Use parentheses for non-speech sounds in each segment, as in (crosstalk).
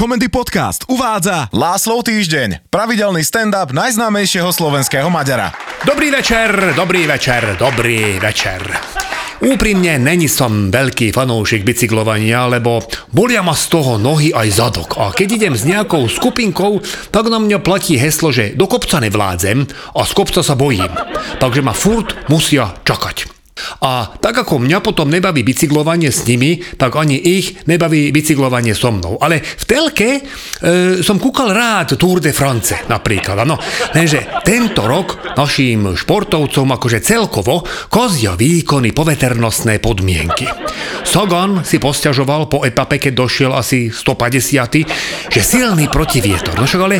Komendy Podcast uvádza Láslov týždeň, pravidelný stand-up najznámejšieho slovenského Maďara. Dobrý večer, dobrý večer, dobrý večer. Úprimne, není som veľký fanúšik bicyklovania, lebo bolia ma z toho nohy aj zadok. A keď idem s nejakou skupinkou, tak na mňa platí heslo, že do kopca nevládzem a z kopca sa bojím. Takže ma furt musia čakať. A tak ako mňa potom nebaví bicyklovanie s nimi, tak ani ich nebaví bicyklovanie so mnou. Ale v telke e, som kúkal rád Tour de France napríklad. No, lenže tento rok našim športovcom akože celkovo kozia výkony poveternostné podmienky. Sagan si posťažoval po etape, keď došiel asi 150, že silný protivietor. No však ale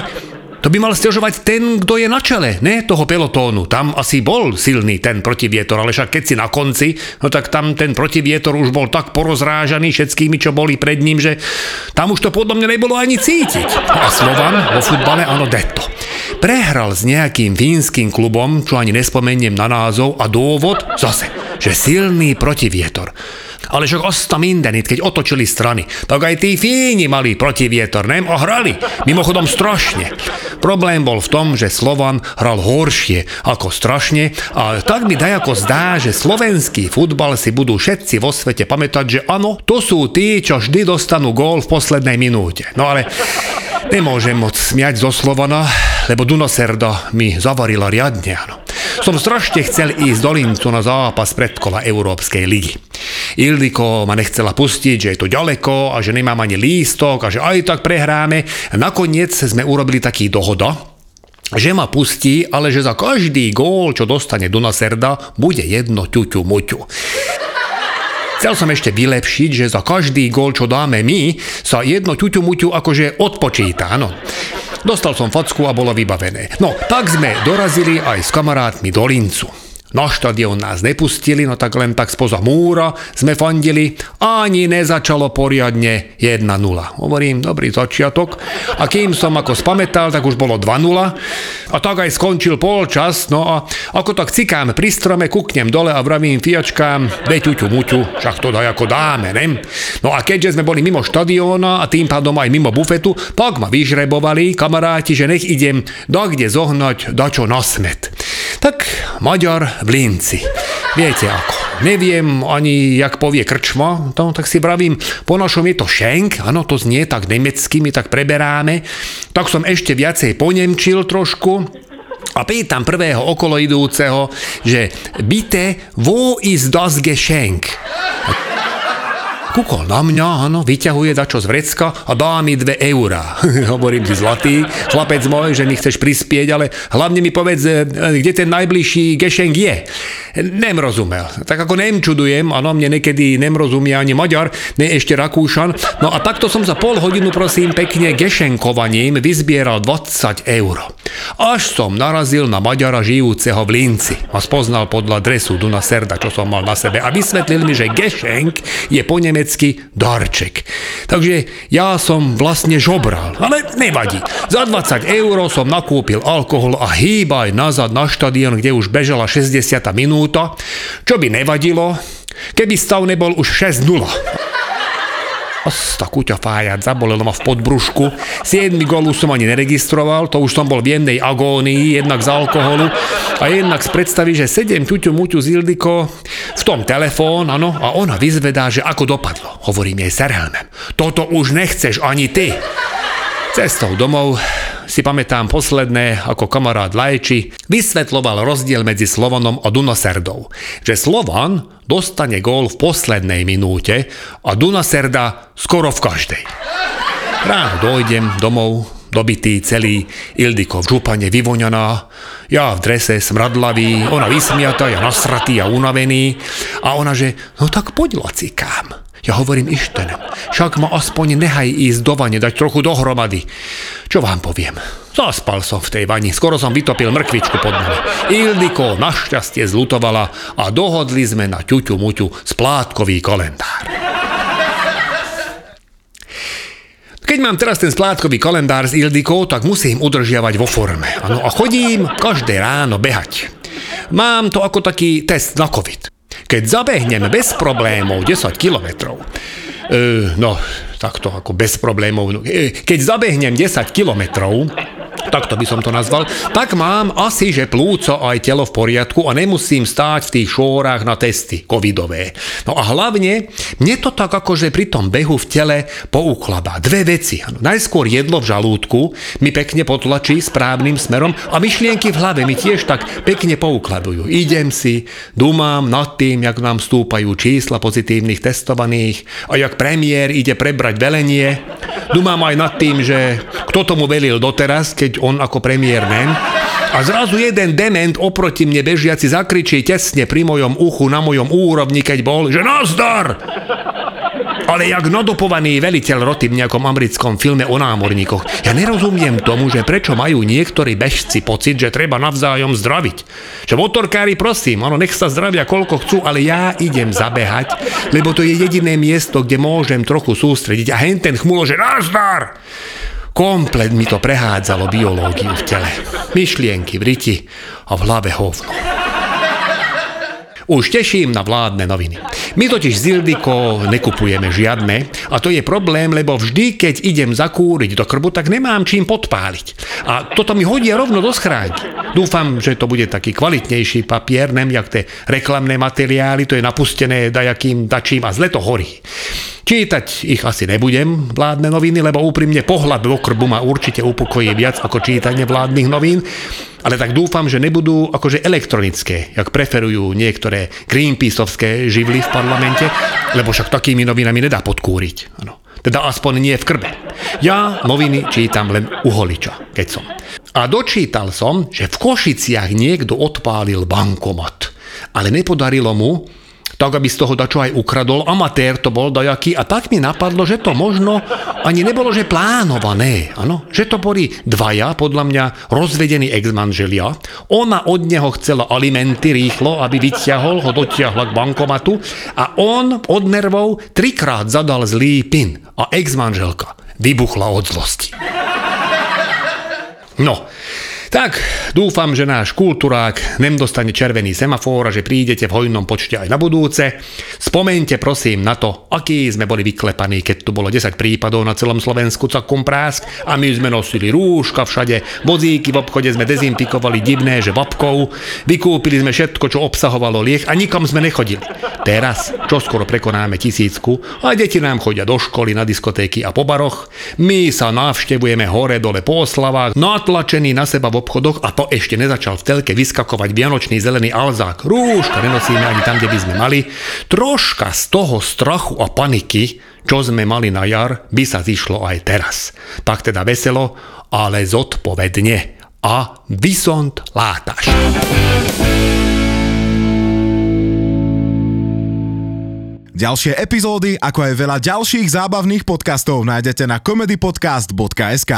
to by mal stiažovať ten, kto je na čele, ne toho pelotónu. Tam asi bol silný ten protivietor, ale však keď si na konci, no tak tam ten protivietor už bol tak porozrážaný všetkými, čo boli pred ním, že tam už to podľa mňa nebolo ani cítiť. A Slovan vo futbale, áno, detto. Prehral s nejakým fínskym klubom, čo ani nespomeniem na názov, a dôvod zase, že silný protivietor. Ale však osta mindenit, keď otočili strany, tak aj tí Fíni mali protivietor, nem? A hrali. Mimochodom strašne. Problém bol v tom, že Slovan hral horšie ako strašne a tak mi dajako zdá, že slovenský futbal si budú všetci vo svete pamätať, že áno, to sú tí, čo vždy dostanú gól v poslednej minúte. No ale nemôžem moc smiať zo Slovana, lebo Dunoserda mi zavarila riadne, áno. Som strašne chcel ísť do Lincu na zápas predkola Európskej ligy. Ildiko ma nechcela pustiť, že je to ďaleko a že nemám ani lístok a že aj tak prehráme. Nakoniec sme urobili taký dohoda, že ma pustí, ale že za každý gól, čo dostane Dunaserda, bude jedno ťuťu muťu. Chcel som ešte vylepšiť, že za každý gól, čo dáme my, sa jedno ťuťu muťu akože odpočíta, áno. Dostal som facku a bolo vybavené. No, tak sme dorazili aj s kamarátmi do Lincu. Na štadión nás nepustili, no tak len tak spoza múra sme fandili. Ani nezačalo poriadne 1-0. Hovorím, dobrý začiatok. A kým som ako spametal, tak už bolo 2-0. A tak aj skončil polčas. No a ako tak cikám pri strome, kuknem dole a vravím fiačkám, veťuťu muťu, však to daj ako dáme, ne? No a keďže sme boli mimo štadióna a tým pádom aj mimo bufetu, tak ma vyžrebovali kamaráti, že nech idem da kde zohnať dačo na smet. Tak Maďar v Linci. Viete ako. Neviem ani, jak povie krčma, to, tak si pravím, po našom je to šenk, áno, to znie tak nemecky, my tak preberáme. Tak som ešte viacej ponemčil trošku, a pýtam prvého okoloidúceho, že bitte, wo ist das Geschenk? Kúkol na mňa, áno, vyťahuje dačo z vrecka a dá mi dve eurá. (laughs) Hovorím si zlatý, chlapec môj, že mi chceš prispieť, ale hlavne mi povedz, e, kde ten najbližší gešenk je. Nem rozumel. Tak ako nem čudujem, áno, mne niekedy nem rozumie ani Maďar, ne ešte Rakúšan. No a takto som za pol hodinu, prosím, pekne gešenkovaním vyzbieral 20 eur. Až som narazil na Maďara žijúceho v Linci a spoznal podľa dresu Duna Serda, čo som mal na sebe a vysvetlil mi, že gešenk je po neme nemecky darček. Takže ja som vlastne žobral, ale nevadí. Za 20 eur som nakúpil alkohol a hýbaj nazad na štadión, kde už bežala 60 minúta, čo by nevadilo, keby stav nebol už 6-0. Asta kuťa fájať, zabolelo ma v podbrušku. 7 gól už som ani neregistroval, to už som bol v jemnej agónii, jednak z alkoholu a jednak z predstavy, že sedem ťuťu muťu z Ildiko v tom telefón, áno, a ona vyzvedá, že ako dopadlo. Hovorím jej serhelmem. Toto už nechceš ani ty. Cestou domov si pamätám posledné, ako kamarát Lajči vysvetloval rozdiel medzi Slovanom a Dunaserdou. Že Slovan dostane gól v poslednej minúte a Dunaserda skoro v každej. Ráno dojdem domov, dobitý celý, Ildiko v župane vyvoňaná, ja v drese smradlavý, ona vysmiata, ja nasratý a unavený a ona že, no tak poď lacikám. Ja hovorím Ištenem, však ma aspoň nehaj ísť do vane, dať trochu dohromady. Čo vám poviem? Zaspal som v tej vani, skoro som vytopil mrkvičku pod nami. Ildiko našťastie zlutovala a dohodli sme na ťuťu muťu splátkový kalendár. Keď mám teraz ten splátkový kalendár s Ildikou, tak musím udržiavať vo forme. Ano, a chodím každé ráno behať. Mám to ako taký test na COVID. Keď zabehnem bez problémov 10 kilometrov, no, takto ako bez problémov. Keď zabehnem 10 kilometrov, takto by som to nazval, tak mám asi, že plúco aj telo v poriadku a nemusím stáť v tých šórach na testy covidové. No a hlavne, mne to tak akože pri tom behu v tele pouklabá. Dve veci. Najskôr jedlo v žalúdku mi pekne potlačí správnym smerom a myšlienky v hlave mi tiež tak pekne poukladujú. Idem si, dumám nad tým, jak nám stúpajú čísla pozitívnych testovaných a jak premiér ide prebrať velenie. Dumám aj nad tým, že kto tomu velil doteraz, keď on ako premiér nem. A zrazu jeden dement oproti mne bežiaci zakričí tesne pri mojom uchu, na mojom úrovni, keď bol, že nazdar! Ale jak nadopovaný veliteľ roty v nejakom americkom filme o námorníkoch. Ja nerozumiem tomu, že prečo majú niektorí bežci pocit, že treba navzájom zdraviť. Že motorkári prosím, ono nech sa zdravia koľko chcú, ale ja idem zabehať, lebo to je jediné miesto, kde môžem trochu sústrediť. A hen ten chmulo, že nazdar! Komplet mi to prehádzalo biológiu v tele. Myšlienky v riti a v hlave hovno. Už teším na vládne noviny. My totiž z Ildiko nekupujeme žiadne a to je problém, lebo vždy, keď idem zakúriť do krbu, tak nemám čím podpáliť. A toto mi hodia rovno do schránky. Dúfam, že to bude taký kvalitnejší papier, nem jak tie reklamné materiály, to je napustené dajakým dačím a zle to horí. Čítať ich asi nebudem, vládne noviny, lebo úprimne pohľad do krbu ma určite upokojí viac ako čítanie vládnych novín, ale tak dúfam, že nebudú akože elektronické, jak preferujú niektoré Greenpeaceovské živly v parlamente, lebo však takými novinami nedá podkúriť. Ano. Teda aspoň nie v krbe. Ja noviny čítam len u holiča, keď som. A dočítal som, že v Košiciach niekto odpálil bankomat, ale nepodarilo mu, tak aby z toho dačo aj ukradol. Amatér to bol dajaký a tak mi napadlo, že to možno ani nebolo, že plánované. Ano? Že to boli dvaja, podľa mňa, rozvedení ex-manželia. Ona od neho chcela alimenty rýchlo, aby vyťahol, ho dotiahla k bankomatu a on od nervov trikrát zadal zlý pin a ex-manželka vybuchla od zlosti. No, tak, dúfam, že náš kulturák nem dostane červený semafor a že prídete v hojnom počte aj na budúce. Spomente prosím na to, aký sme boli vyklepaní, keď tu bolo 10 prípadov na celom Slovensku cakom prásk a my sme nosili rúška všade, vozíky v obchode sme dezinfikovali divné, že babkou, vykúpili sme všetko, čo obsahovalo liek a nikam sme nechodili. Teraz, čo skoro prekonáme tisícku a deti nám chodia do školy, na diskotéky a po baroch, my sa navštevujeme hore dole po oslavách, natlačení na seba vo obchodoch a to ešte nezačal v telke vyskakovať vianočný zelený alzák. Rúška nenosíme ani tam, kde by sme mali. Troška z toho strachu a paniky, čo sme mali na jar, by sa zišlo aj teraz. Tak teda veselo, ale zodpovedne. A vysont látaš. Ďalšie epizódy, ako aj veľa ďalších zábavných podcastov nájdete na comedypodcast.sk.